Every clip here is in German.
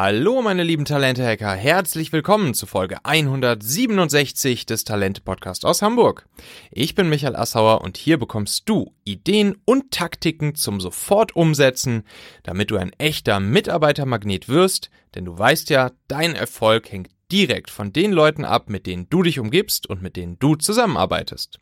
Hallo meine lieben Talente-Hacker, herzlich willkommen zu Folge 167 des Talente-Podcast aus Hamburg. Ich bin Michael Assauer und hier bekommst du Ideen und Taktiken zum sofort umsetzen, damit du ein echter Mitarbeitermagnet wirst, denn du weißt ja, dein Erfolg hängt direkt von den Leuten ab, mit denen du dich umgibst und mit denen du zusammenarbeitest.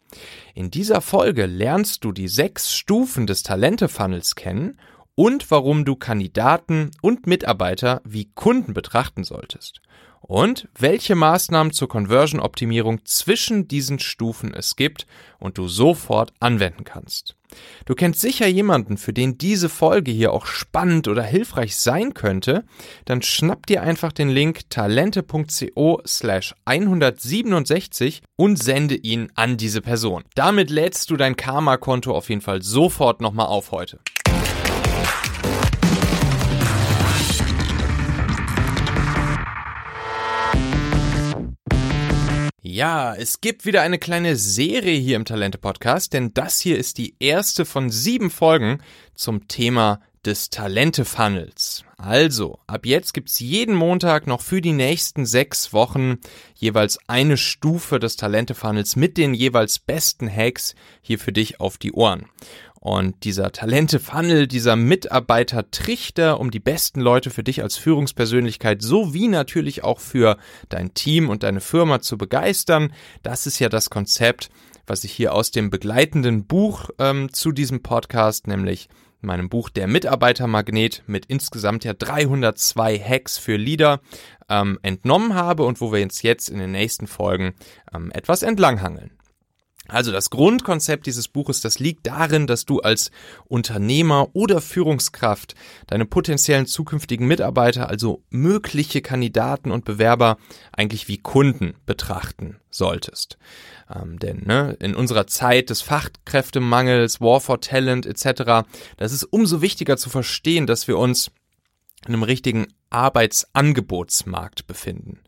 In dieser Folge lernst du die sechs Stufen des Talente-Funnels kennen und warum du Kandidaten und Mitarbeiter wie Kunden betrachten solltest. Und welche Maßnahmen zur Conversion-Optimierung zwischen diesen Stufen es gibt und du sofort anwenden kannst. Du kennst sicher jemanden, für den diese Folge hier auch spannend oder hilfreich sein könnte, dann schnapp dir einfach den Link talente.co slash 167 und sende ihn an diese Person. Damit lädst du dein Karma-Konto auf jeden Fall sofort nochmal auf heute. Ja, es gibt wieder eine kleine Serie hier im Talente Podcast, denn das hier ist die erste von sieben Folgen zum Thema des Talente Funnels. Also, ab jetzt gibt's jeden Montag noch für die nächsten sechs Wochen jeweils eine Stufe des Talente Funnels mit den jeweils besten Hacks hier für dich auf die Ohren. Und dieser Talente-Funnel, dieser Mitarbeiter-Trichter, um die besten Leute für dich als Führungspersönlichkeit sowie natürlich auch für dein Team und deine Firma zu begeistern, das ist ja das Konzept, was ich hier aus dem begleitenden Buch ähm, zu diesem Podcast, nämlich meinem Buch Der Mitarbeitermagnet mit insgesamt ja 302 Hacks für Leader ähm, entnommen habe und wo wir uns jetzt in den nächsten Folgen ähm, etwas entlanghangeln. Also das Grundkonzept dieses Buches, das liegt darin, dass du als Unternehmer oder Führungskraft deine potenziellen zukünftigen Mitarbeiter, also mögliche Kandidaten und Bewerber, eigentlich wie Kunden betrachten solltest. Ähm, denn ne, in unserer Zeit des Fachkräftemangels, War for Talent etc., das ist umso wichtiger zu verstehen, dass wir uns einem richtigen Arbeitsangebotsmarkt befinden.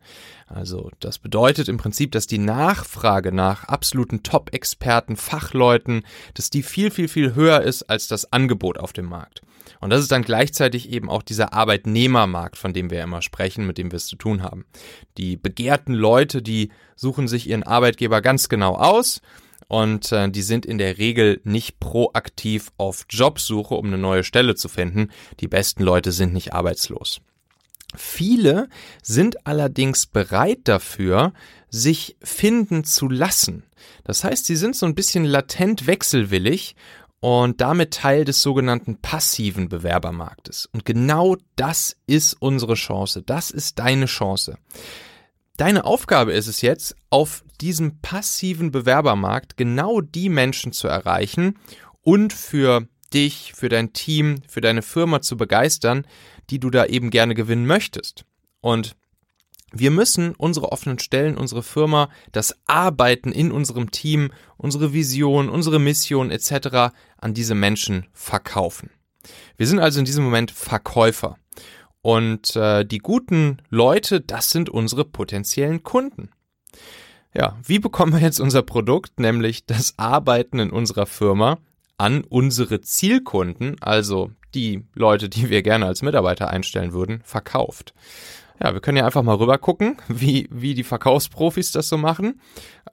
Also das bedeutet im Prinzip, dass die Nachfrage nach absoluten Top-Experten, Fachleuten, dass die viel, viel, viel höher ist als das Angebot auf dem Markt. Und das ist dann gleichzeitig eben auch dieser Arbeitnehmermarkt, von dem wir immer sprechen, mit dem wir es zu tun haben. Die begehrten Leute, die suchen sich ihren Arbeitgeber ganz genau aus und äh, die sind in der Regel nicht proaktiv auf Jobsuche, um eine neue Stelle zu finden. Die besten Leute sind nicht arbeitslos. Viele sind allerdings bereit dafür, sich finden zu lassen. Das heißt, sie sind so ein bisschen latent wechselwillig und damit Teil des sogenannten passiven Bewerbermarktes. Und genau das ist unsere Chance. Das ist deine Chance. Deine Aufgabe ist es jetzt, auf diesem passiven Bewerbermarkt genau die Menschen zu erreichen und für dich, für dein Team, für deine Firma zu begeistern, die du da eben gerne gewinnen möchtest. Und wir müssen unsere offenen Stellen, unsere Firma, das Arbeiten in unserem Team, unsere Vision, unsere Mission etc. an diese Menschen verkaufen. Wir sind also in diesem Moment Verkäufer. Und äh, die guten Leute, das sind unsere potenziellen Kunden. Ja, wie bekommen wir jetzt unser Produkt, nämlich das Arbeiten in unserer Firma, an unsere Zielkunden, also die Leute, die wir gerne als Mitarbeiter einstellen würden, verkauft. Ja, wir können ja einfach mal rüber gucken, wie, wie die Verkaufsprofis das so machen.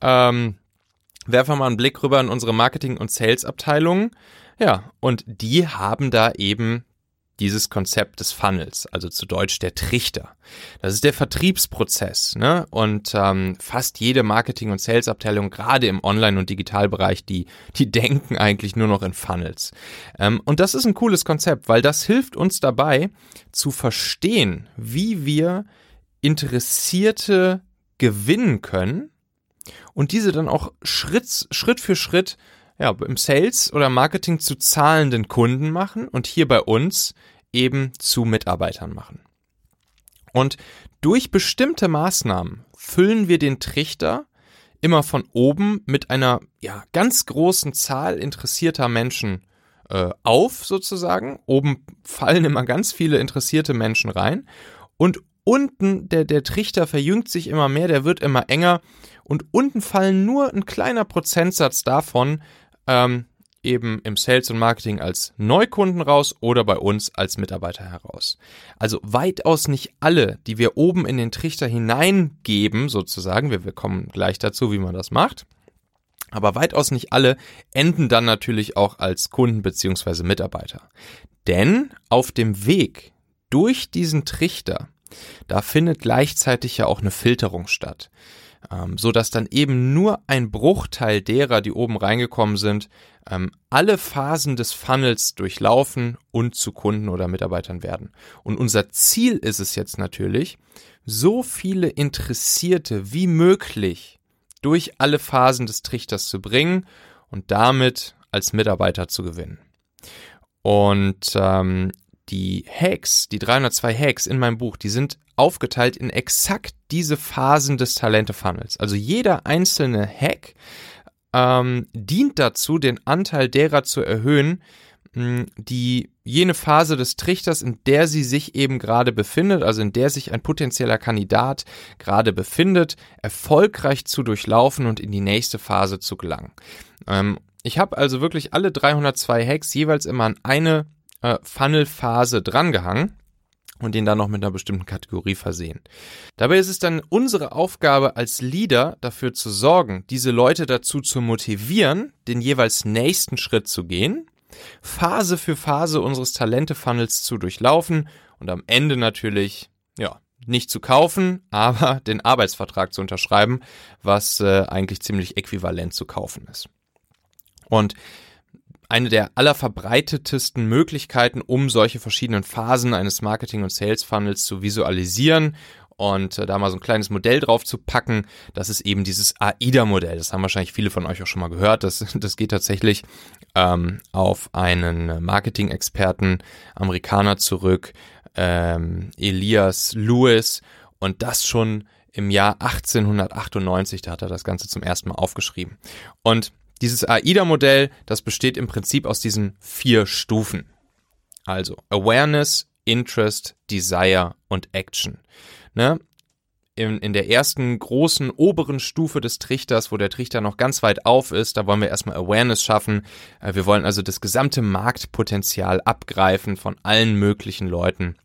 Ähm, werfen mal einen Blick rüber in unsere Marketing- und Sales-Abteilungen. Ja, und die haben da eben dieses Konzept des Funnels, also zu Deutsch der Trichter. Das ist der Vertriebsprozess. Ne? Und ähm, fast jede Marketing- und Sales-Abteilung, gerade im Online- und Digitalbereich, die, die denken eigentlich nur noch in Funnels. Ähm, und das ist ein cooles Konzept, weil das hilft uns dabei zu verstehen, wie wir Interessierte gewinnen können und diese dann auch Schritt, Schritt für Schritt ja, im Sales oder Marketing zu zahlenden Kunden machen und hier bei uns eben zu Mitarbeitern machen. Und durch bestimmte Maßnahmen füllen wir den Trichter immer von oben mit einer ja, ganz großen Zahl interessierter Menschen äh, auf, sozusagen. Oben fallen immer ganz viele interessierte Menschen rein. Und unten, der, der Trichter verjüngt sich immer mehr, der wird immer enger. Und unten fallen nur ein kleiner Prozentsatz davon, ähm, eben im Sales und Marketing als Neukunden raus oder bei uns als Mitarbeiter heraus. Also weitaus nicht alle, die wir oben in den Trichter hineingeben, sozusagen, wir, kommen gleich dazu, wie man das macht, aber weitaus nicht alle enden dann natürlich auch als Kunden beziehungsweise Mitarbeiter. Denn auf dem Weg durch diesen Trichter, da findet gleichzeitig ja auch eine Filterung statt ähm, so dass dann eben nur ein Bruchteil derer, die oben reingekommen sind, ähm, alle Phasen des Funnels durchlaufen und zu Kunden oder Mitarbeitern werden. Und unser Ziel ist es jetzt natürlich, so viele Interessierte wie möglich durch alle Phasen des Trichters zu bringen und damit als Mitarbeiter zu gewinnen. Und ähm, die Hacks, die 302 Hacks in meinem Buch, die sind aufgeteilt in exakt diese Phasen des Talente-Funnels. Also jeder einzelne Hack ähm, dient dazu, den Anteil derer zu erhöhen, die jene Phase des Trichters, in der sie sich eben gerade befindet, also in der sich ein potenzieller Kandidat gerade befindet, erfolgreich zu durchlaufen und in die nächste Phase zu gelangen. Ähm, ich habe also wirklich alle 302 Hacks jeweils immer an eine äh, Funnel-Phase drangehangen und den dann noch mit einer bestimmten Kategorie versehen. Dabei ist es dann unsere Aufgabe als Leader dafür zu sorgen, diese Leute dazu zu motivieren, den jeweils nächsten Schritt zu gehen, Phase für Phase unseres Talente-Funnels zu durchlaufen und am Ende natürlich, ja, nicht zu kaufen, aber den Arbeitsvertrag zu unterschreiben, was äh, eigentlich ziemlich äquivalent zu kaufen ist. Und eine der allerverbreitetesten Möglichkeiten, um solche verschiedenen Phasen eines Marketing- und Sales-Funnels zu visualisieren und äh, da mal so ein kleines Modell drauf zu packen, das ist eben dieses AIDA-Modell. Das haben wahrscheinlich viele von euch auch schon mal gehört. Das, das geht tatsächlich ähm, auf einen Marketing-Experten, Amerikaner zurück, ähm, Elias Lewis und das schon im Jahr 1898, da hat er das Ganze zum ersten Mal aufgeschrieben. Und dieses AIDA-Modell, das besteht im Prinzip aus diesen vier Stufen. Also Awareness, Interest, Desire und Action. Ne? In, in der ersten großen oberen Stufe des Trichters, wo der Trichter noch ganz weit auf ist, da wollen wir erstmal Awareness schaffen. Äh, wir wollen also das gesamte Marktpotenzial abgreifen von allen möglichen Leuten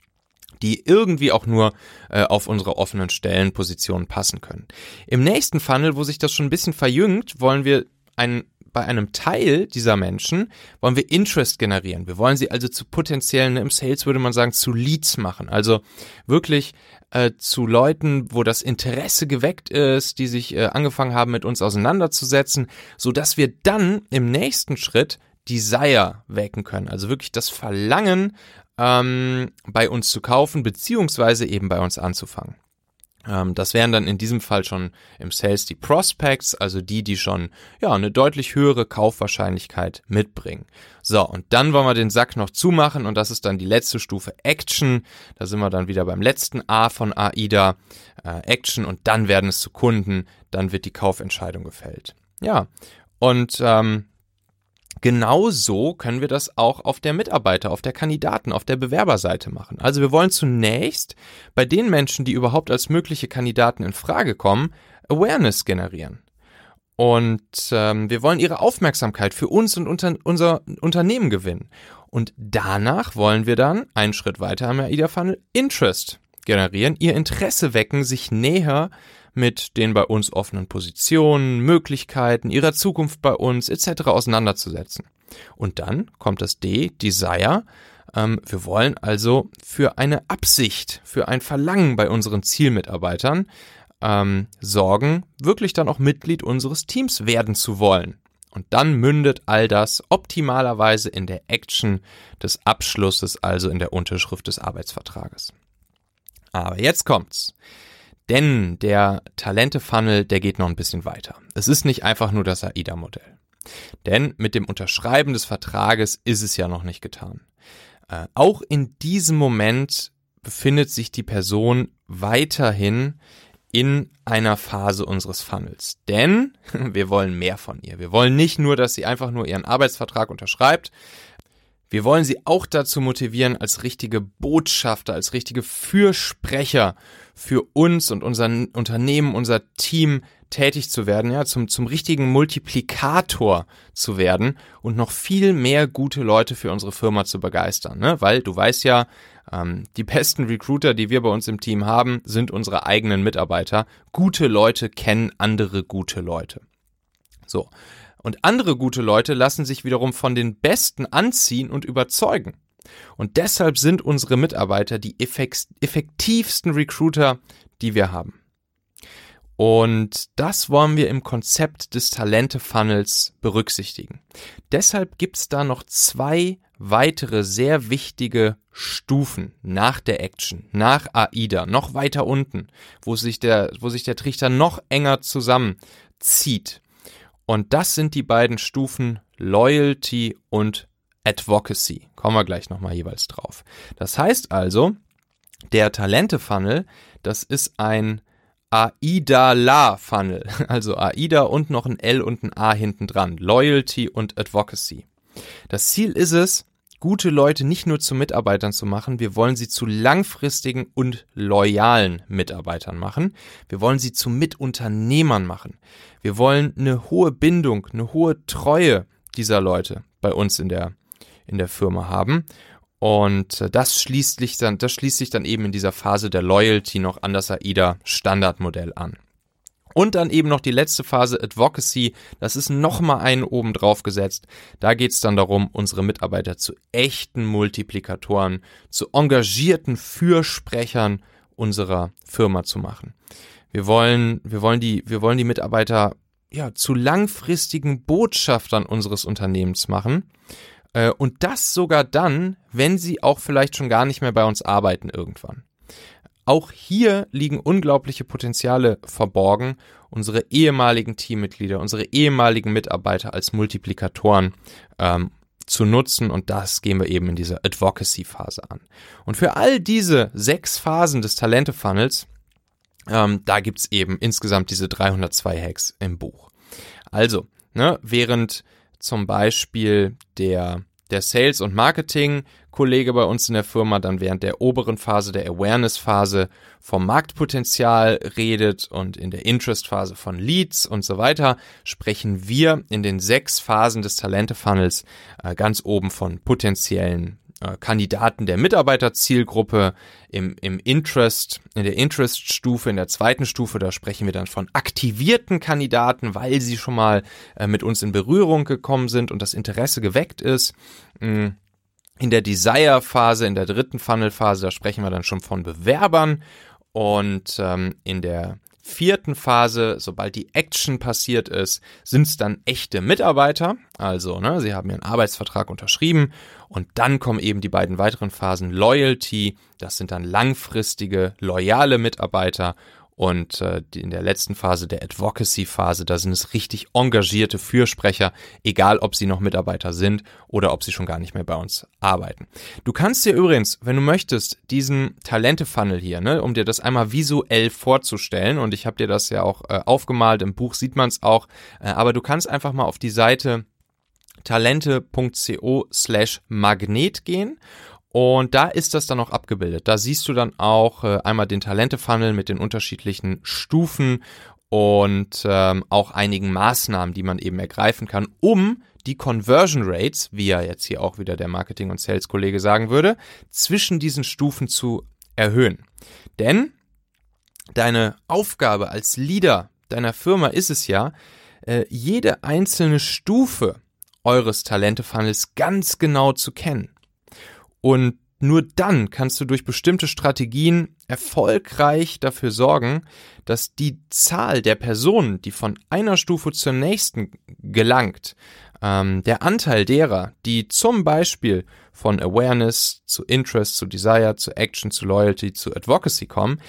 die irgendwie auch nur äh, auf unsere offenen Stellenpositionen passen können. Im nächsten Funnel, wo sich das schon ein bisschen verjüngt, wollen wir ein, bei einem Teil dieser Menschen wollen wir Interest generieren. Wir wollen sie also zu potenziellen, im Sales würde man sagen, zu Leads machen. Also wirklich äh, zu Leuten, wo das Interesse geweckt ist, die sich äh, angefangen haben, mit uns auseinanderzusetzen, so dass wir dann im nächsten Schritt Desire wecken können. Also wirklich das Verlangen, ähm, bei uns zu kaufen, beziehungsweise eben bei uns anzufangen. Ähm, das wären dann in diesem Fall schon im Sales die Prospects, also die, die schon ja eine deutlich höhere Kaufwahrscheinlichkeit mitbringen. So, und dann wollen wir den Sack noch zumachen und das ist dann die letzte Stufe Action. Da sind wir dann wieder beim letzten A von AIDA, äh, Action und dann werden es zu Kunden, dann wird die Kaufentscheidung gefällt. Ja, und ähm, Genauso können wir das auch auf der Mitarbeiter, auf der Kandidaten, auf der Bewerberseite machen. Also wir wollen zunächst bei den Menschen, die überhaupt als mögliche Kandidaten in Frage kommen, Awareness generieren. Und ähm, wir wollen ihre Aufmerksamkeit für uns und unter, unser Unternehmen gewinnen. Und danach wollen wir dann einen Schritt weiter am AIDA Funnel Interest generieren, ihr Interesse wecken, sich näher mit den bei uns offenen Positionen, Möglichkeiten, ihrer Zukunft bei uns etc. auseinanderzusetzen. Und dann kommt das D, Desire. Ähm, wir wollen also für eine Absicht, für ein Verlangen bei unseren Zielmitarbeitern ähm, sorgen, wirklich dann auch Mitglied unseres Teams werden zu wollen. Und dann mündet all das optimalerweise in der Action des Abschlusses, also in der Unterschrift des Arbeitsvertrages. Aber jetzt kommt's. Denn der Talente-Funnel, der geht noch ein bisschen weiter. Es ist nicht einfach nur das AIDA-Modell. Denn mit dem Unterschreiben des Vertrages ist es ja noch nicht getan. Äh, auch in diesem Moment befindet sich die Person weiterhin in einer Phase unseres Funnels. Denn wir wollen mehr von ihr. Wir wollen nicht nur, dass sie einfach nur ihren Arbeitsvertrag unterschreibt, wir wollen sie auch dazu motivieren, als richtige Botschafter, als richtige Fürsprecher für uns und unser Unternehmen, unser Team tätig zu werden, ja, zum, zum richtigen Multiplikator zu werden und noch viel mehr gute Leute für unsere Firma zu begeistern, ne? Weil du weißt ja, ähm, die besten Recruiter, die wir bei uns im Team haben, sind unsere eigenen Mitarbeiter. Gute Leute kennen andere gute Leute. So. Und andere gute Leute lassen sich wiederum von den Besten anziehen und überzeugen. Und deshalb sind unsere Mitarbeiter die effektivsten Recruiter, die wir haben. Und das wollen wir im Konzept des Talente-Funnels berücksichtigen. Deshalb gibt's da noch zwei weitere sehr wichtige Stufen nach der Action, nach AIDA, noch weiter unten, wo sich der, wo sich der Trichter noch enger zusammenzieht. Und das sind die beiden Stufen Loyalty und Advocacy. Kommen wir gleich nochmal jeweils drauf. Das heißt also, der Talente-Funnel, das ist ein AIDA-La-Funnel. Also AIDA und noch ein L und ein A hinten dran. Loyalty und Advocacy. Das Ziel ist es, gute Leute nicht nur zu Mitarbeitern zu machen, wir wollen sie zu langfristigen und loyalen Mitarbeitern machen. Wir wollen sie zu Mitunternehmern machen. Wir wollen eine hohe Bindung, eine hohe Treue dieser Leute bei uns in der, in der Firma haben. Und äh, das schließt sich dann, das schließt sich dann eben in dieser Phase der Loyalty noch an das AIDA Standardmodell an. Und dann eben noch die letzte Phase Advocacy, das ist nochmal einen oben drauf gesetzt. Da geht es dann darum, unsere Mitarbeiter zu echten Multiplikatoren, zu engagierten Fürsprechern unserer Firma zu machen. Wir wollen, wir wollen die, wir wollen die Mitarbeiter ja zu langfristigen Botschaftern unseres Unternehmens machen. Äh, und das sogar dann, wenn sie auch vielleicht schon gar nicht mehr bei uns arbeiten irgendwann. Auch hier liegen unglaubliche Potenziale verborgen, unsere ehemaligen Teammitglieder, unsere ehemaligen Mitarbeiter als Multiplikatoren ähm, zu nutzen und das gehen wir eben in dieser Advocacy-Phase an. Und für all diese sechs Phasen des Talente-Funnels, ähm, da gibt's eben insgesamt diese 302 Hacks im Buch. Also, ne, während zum Beispiel der der Sales- und Marketing-Kollege bei uns in der Firma dann während der oberen Phase, der Awareness-Phase vom Marktpotenzial redet und in der Interest-Phase von Leads und so weiter, sprechen wir in den sechs Phasen des Talente-Funnels äh, ganz oben von potenziellen Kandidaten der Mitarbeiterzielgruppe im, im Interest, in der Interest-Stufe, in der zweiten Stufe, da sprechen wir dann von aktivierten Kandidaten, weil sie schon mal äh, mit uns in Berührung gekommen sind und das Interesse geweckt ist. Mm. In der Desire-Phase, in der dritten Funnel-Phase, da sprechen wir dann schon von Bewerbern und ähm, in der vierten Phase, sobald die Action passiert ist, sind es dann echte Mitarbeiter. Also, ne, sie haben ihren Arbeitsvertrag unterschrieben und dann kommen eben die beiden weiteren Phasen Loyalty. Das sind dann langfristige, loyale Mitarbeiter und äh, in der letzten Phase, der Advocacy-Phase, da sind es richtig engagierte Fürsprecher, egal ob sie noch Mitarbeiter sind oder ob sie schon gar nicht mehr bei uns arbeiten. Du kannst dir übrigens, wenn du möchtest, diesen Talente-Funnel hier, ne, um dir das einmal visuell vorzustellen, und ich habe dir das ja auch äh, aufgemalt, im Buch sieht man es auch, äh, aber du kannst einfach mal auf die Seite talente.co slash magnet gehen und da ist das dann auch abgebildet. Da siehst du dann auch äh, einmal den Talente-Funnel mit den unterschiedlichen Stufen und ähm, auch einigen Maßnahmen, die man eben ergreifen kann, um die Conversion Rates, wie ja jetzt hier auch wieder der Marketing- und Sales-Kollege sagen würde, zwischen diesen Stufen zu erhöhen. Denn deine Aufgabe als Leader deiner Firma ist es ja, äh, jede einzelne Stufe eures Talente-Funnels ganz genau zu kennen. Und nur dann kannst du durch bestimmte Strategien erfolgreich dafür sorgen, dass die Zahl der Personen, die von einer Stufe zur nächsten gelangt, ähm, der Anteil derer, die zum Beispiel von Awareness zu Interest, zu Desire, zu Action, zu Loyalty, zu Advocacy kommen,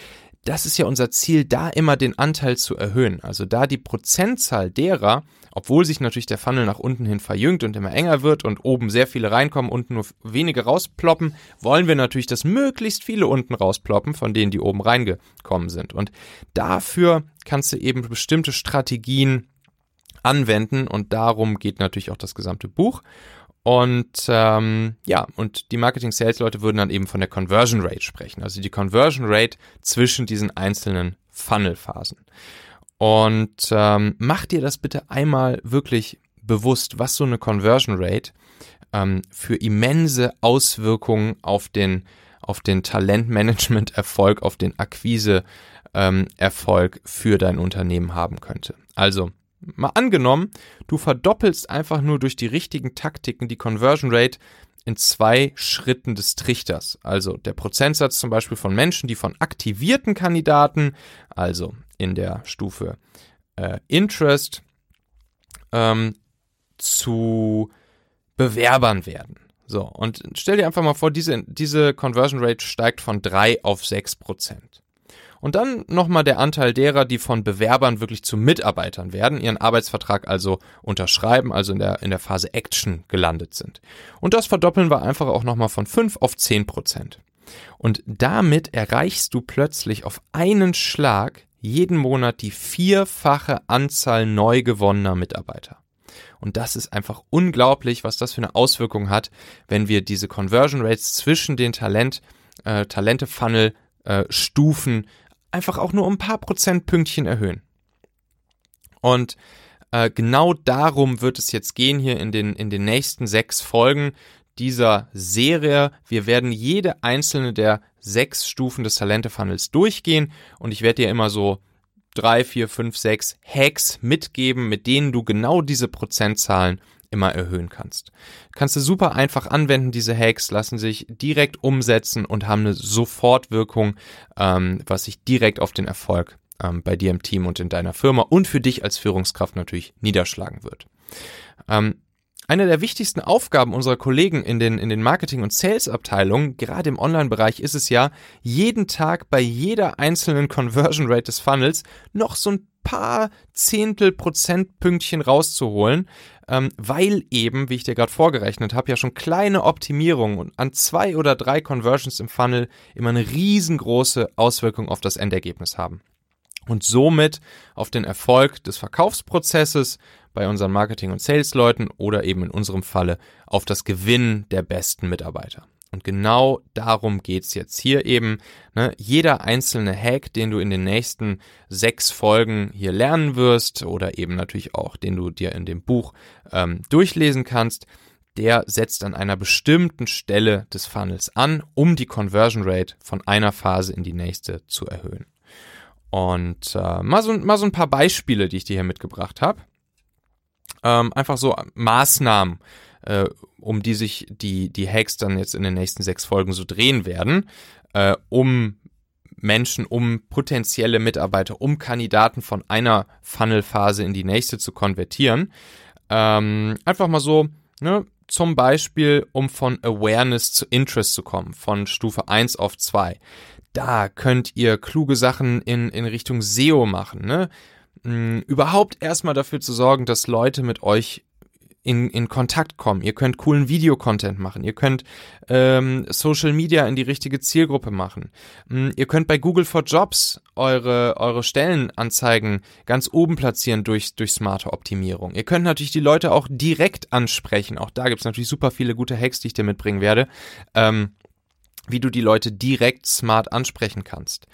das ist ja unser Ziel, da immer den Anteil zu erhöhen. Also da die Prozentzahl derer, obwohl sich natürlich der Funnel nach unten hin verjüngt und immer enger wird und oben sehr viele reinkommen und nur wenige rausploppen, wollen wir natürlich, dass möglichst viele unten rausploppen, von denen die oben reingekommen sind. Und dafür kannst du eben bestimmte Strategien anwenden und darum geht natürlich auch das gesamte Buch. Und ähm, ja, und die Marketing-Sales-Leute würden dann eben von der Conversion Rate sprechen, also die Conversion Rate zwischen diesen einzelnen Funnel-Phasen. Und ähm, mach dir das bitte einmal wirklich bewusst, was so eine Conversion Rate ähm, für immense Auswirkungen auf den, auf den Talentmanagement-Erfolg, auf den Akquise-Erfolg ähm, für dein Unternehmen haben könnte. Also, mal angenommen, du verdoppelst einfach nur durch die richtigen Taktiken die Conversion Rate in zwei Schritten des Trichters. Also der Prozentsatz zum Beispiel von Menschen, die von aktivierten Kandidaten, also in der Stufe äh, Interest, ähm, zu Bewerbern werden. So, und stell dir einfach mal vor, diese, diese Conversion Rate steigt von 3 auf 6 Prozent. Und dann nochmal der Anteil derer, die von Bewerbern wirklich zu Mitarbeitern werden, ihren Arbeitsvertrag also unterschreiben, also in der, in der Phase Action gelandet sind. Und das verdoppeln wir einfach auch nochmal von 5 auf 10 Prozent. Und damit erreichst du plötzlich auf einen Schlag jeden Monat die vierfache Anzahl neu gewonnener Mitarbeiter. Und das ist einfach unglaublich, was das für eine Auswirkung hat, wenn wir diese Conversion Rates zwischen den Talent, äh, Talente-Funnel äh, einfach auch nur um ein paar Prozentpünktchen erhöhen. Und äh, genau darum wird es jetzt gehen hier in den, in den nächsten sechs Folgen dieser Serie. Wir werden jede einzelne der sechs Stufen des Talente-Funnels durchgehen und ich werde dir immer so drei, vier, fünf, sechs Hacks mitgeben, mit denen du genau diese Prozentzahlen immer erhöhen kannst. Kannst du super einfach anwenden, diese Hacks lassen sich direkt umsetzen und haben eine Sofortwirkung, ähm, was sich direkt auf den Erfolg ähm, bei dir im Team und in deiner Firma und für dich als Führungskraft natürlich niederschlagen wird. Ähm, eine der wichtigsten Aufgaben unserer Kollegen in den, in den Marketing- und Sales-Abteilungen, gerade im Online-Bereich, ist es ja, jeden Tag bei jeder einzelnen Conversion Rate des Funnels noch so ein paar Zehntel Prozentpünktchen rauszuholen, ähm, weil eben, wie ich dir gerade vorgerechnet habe, ja schon kleine Optimierungen an zwei oder drei Conversions im Funnel immer eine riesengroße Auswirkung auf das Endergebnis haben und somit auf den Erfolg des Verkaufsprozesses bei unseren Marketing- und Sales-Leuten oder eben in unserem Falle auf das Gewinnen der besten Mitarbeiter. Und genau darum geht's jetzt hier eben. Ne? Jeder einzelne Hack, den du in den nächsten sechs Folgen hier lernen wirst oder eben natürlich auch, den du dir in dem Buch ähm, durchlesen kannst, der setzt an einer bestimmten Stelle des Funnels an, um die Conversion Rate von einer Phase in die nächste zu erhöhen. Und äh, mal, so, mal so ein paar Beispiele, die ich dir hier mitgebracht habe. Ähm, einfach so Maßnahmen, äh, um die sich die, die Hacks dann jetzt in den nächsten sechs Folgen so drehen werden, äh, um Menschen, um potenzielle Mitarbeiter, um Kandidaten von einer Funnelphase in die nächste zu konvertieren. Ähm, einfach mal so, ne, zum Beispiel, um von Awareness zu Interest zu kommen, von Stufe 1 auf 2 da könnt ihr kluge Sachen in, in Richtung SEO machen, ne? Hm, überhaupt erstmal dafür zu sorgen, dass Leute mit euch in, in Kontakt kommen. Ihr könnt coolen Videocontent machen. Ihr könnt ähm, Social Media in die richtige Zielgruppe machen. Ähm, ihr könnt bei Google for Jobs eure, eure Stellenanzeigen ganz oben platzieren durch, durch smarte Optimierung. Ihr könnt natürlich die Leute auch direkt ansprechen. Auch da gibt's natürlich super viele gute Hacks, die ich dir mitbringen werde. Ähm, wie du die Leute direkt smart ansprechen kannst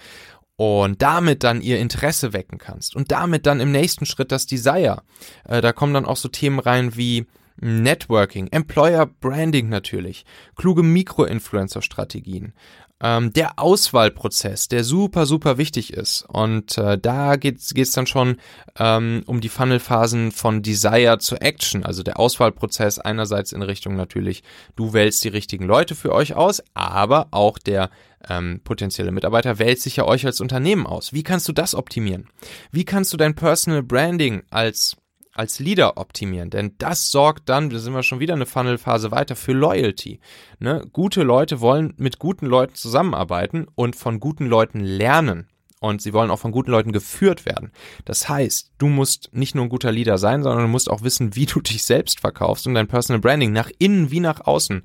und damit dann ihr Interesse wecken kannst und damit dann im nächsten Schritt das Desire. Äh, da kommen dann auch so Themen rein wie Networking, Employer Branding natürlich, kluge Mikro-Influencer-Strategien, ähm, der Auswahlprozess, der super, super wichtig ist. Und äh, da geht es dann schon ähm, um die Funnelphasen von Desire zu Action, also der Auswahlprozess einerseits in Richtung natürlich, du wählst die richtigen Leute für euch aus, aber auch der ähm, potenzielle Mitarbeiter wählt sich ja euch als Unternehmen aus. Wie kannst du das optimieren? Wie kannst du dein Personal Branding als als Leader optimieren, denn das sorgt dann, da sind wir schon wieder eine Funnelphase weiter, für Loyalty. Ne? Gute Leute wollen mit guten Leuten zusammenarbeiten und von guten Leuten lernen. Und sie wollen auch von guten Leuten geführt werden. Das heißt, du musst nicht nur ein guter Leader sein, sondern du musst auch wissen, wie du dich selbst verkaufst und dein Personal Branding nach innen wie nach außen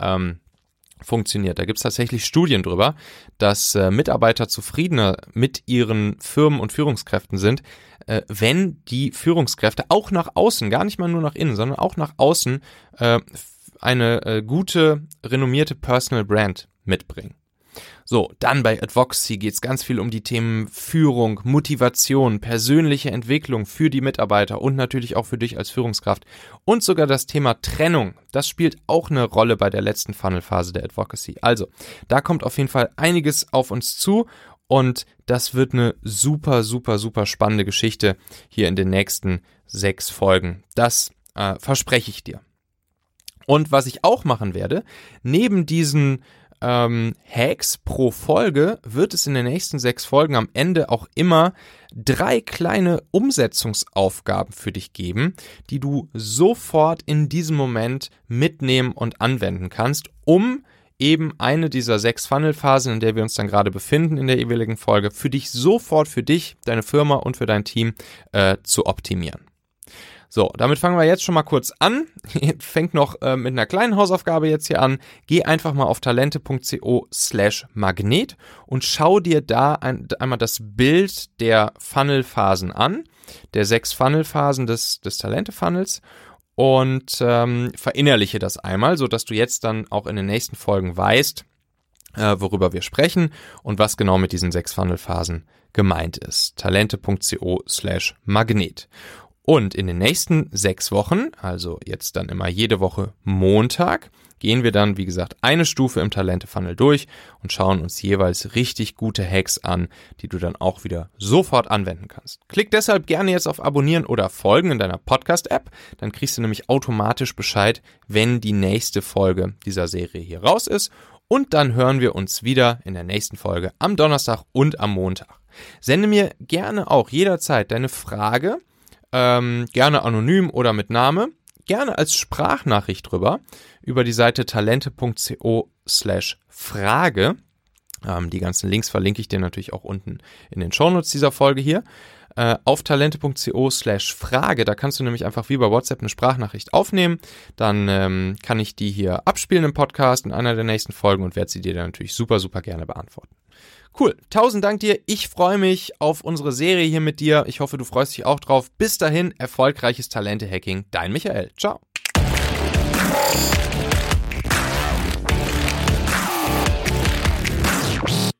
ähm, funktioniert. Da gibt es tatsächlich Studien drüber, dass äh, Mitarbeiter zufriedener mit ihren Firmen und Führungskräften sind, äh, wenn die Führungskräfte auch nach außen, gar nicht mal nur nach innen, sondern auch nach außen äh, eine äh, gute, renommierte Personal Brand mitbringen. So, dann bei Advocacy geht es ganz viel um die Themen Führung, Motivation, persönliche Entwicklung für die Mitarbeiter und natürlich auch für dich als Führungskraft. Und sogar das Thema Trennung, das spielt auch eine Rolle bei der letzten Funnelphase der Advocacy. Also, da kommt auf jeden Fall einiges auf uns zu und das wird eine super, super, super spannende Geschichte hier in den nächsten sechs Folgen. Das äh, verspreche ich dir. Und was ich auch machen werde, neben diesen ähm, Hacks pro Folge wird es in den nächsten sechs Folgen am Ende auch immer drei kleine Umsetzungsaufgaben für dich geben, die du sofort in diesem Moment mitnehmen und anwenden kannst, um eben eine dieser sechs Funnel-Phasen, in der wir uns dann gerade befinden in der jeweiligen Folge, für dich sofort, für dich, deine Firma und für dein Team äh, zu optimieren. So, damit fangen wir jetzt schon mal kurz an. Fängt noch äh, mit einer kleinen Hausaufgabe jetzt hier an. Geh einfach mal auf talente.co slash magnet und schau dir da ein, einmal das Bild der Funnel-Phasen an, der sechs Funnel-Phasen des, des Talente-Funnels und ähm, verinnerliche das einmal, so dass du jetzt dann auch in den nächsten Folgen weißt, äh, worüber wir sprechen und was genau mit diesen sechs Funnel-Phasen gemeint ist. talente.co slash magnet. Und in den nächsten sechs Wochen, also jetzt dann immer jede Woche Montag, gehen wir dann, wie gesagt, eine Stufe im Talente-Funnel durch und schauen uns jeweils richtig gute Hacks an, die du dann auch wieder sofort anwenden kannst. Klick deshalb gerne jetzt auf Abonnieren oder Folgen in deiner Podcast-App, dann kriegst du nämlich automatisch Bescheid, wenn die nächste Folge dieser Serie hier raus ist. Und dann hören wir uns wieder in der nächsten Folge am Donnerstag und am Montag. Sende mir gerne auch jederzeit deine Frage ähm, gerne anonym oder mit Name, gerne als Sprachnachricht drüber über die Seite talente.co slash Frage. Ähm, die ganzen Links verlinke ich dir natürlich auch unten in den Shownotes dieser Folge hier. Äh, auf talente.co slash Frage, da kannst du nämlich einfach wie bei WhatsApp eine Sprachnachricht aufnehmen. Dann ähm, kann ich die hier abspielen im Podcast in einer der nächsten Folgen und werde sie dir dann natürlich super, super gerne beantworten. Cool. Tausend Dank dir. Ich freue mich auf unsere Serie hier mit dir. Ich hoffe, du freust dich auch drauf. Bis dahin, erfolgreiches Talente-Hacking. Dein Michael. Ciao.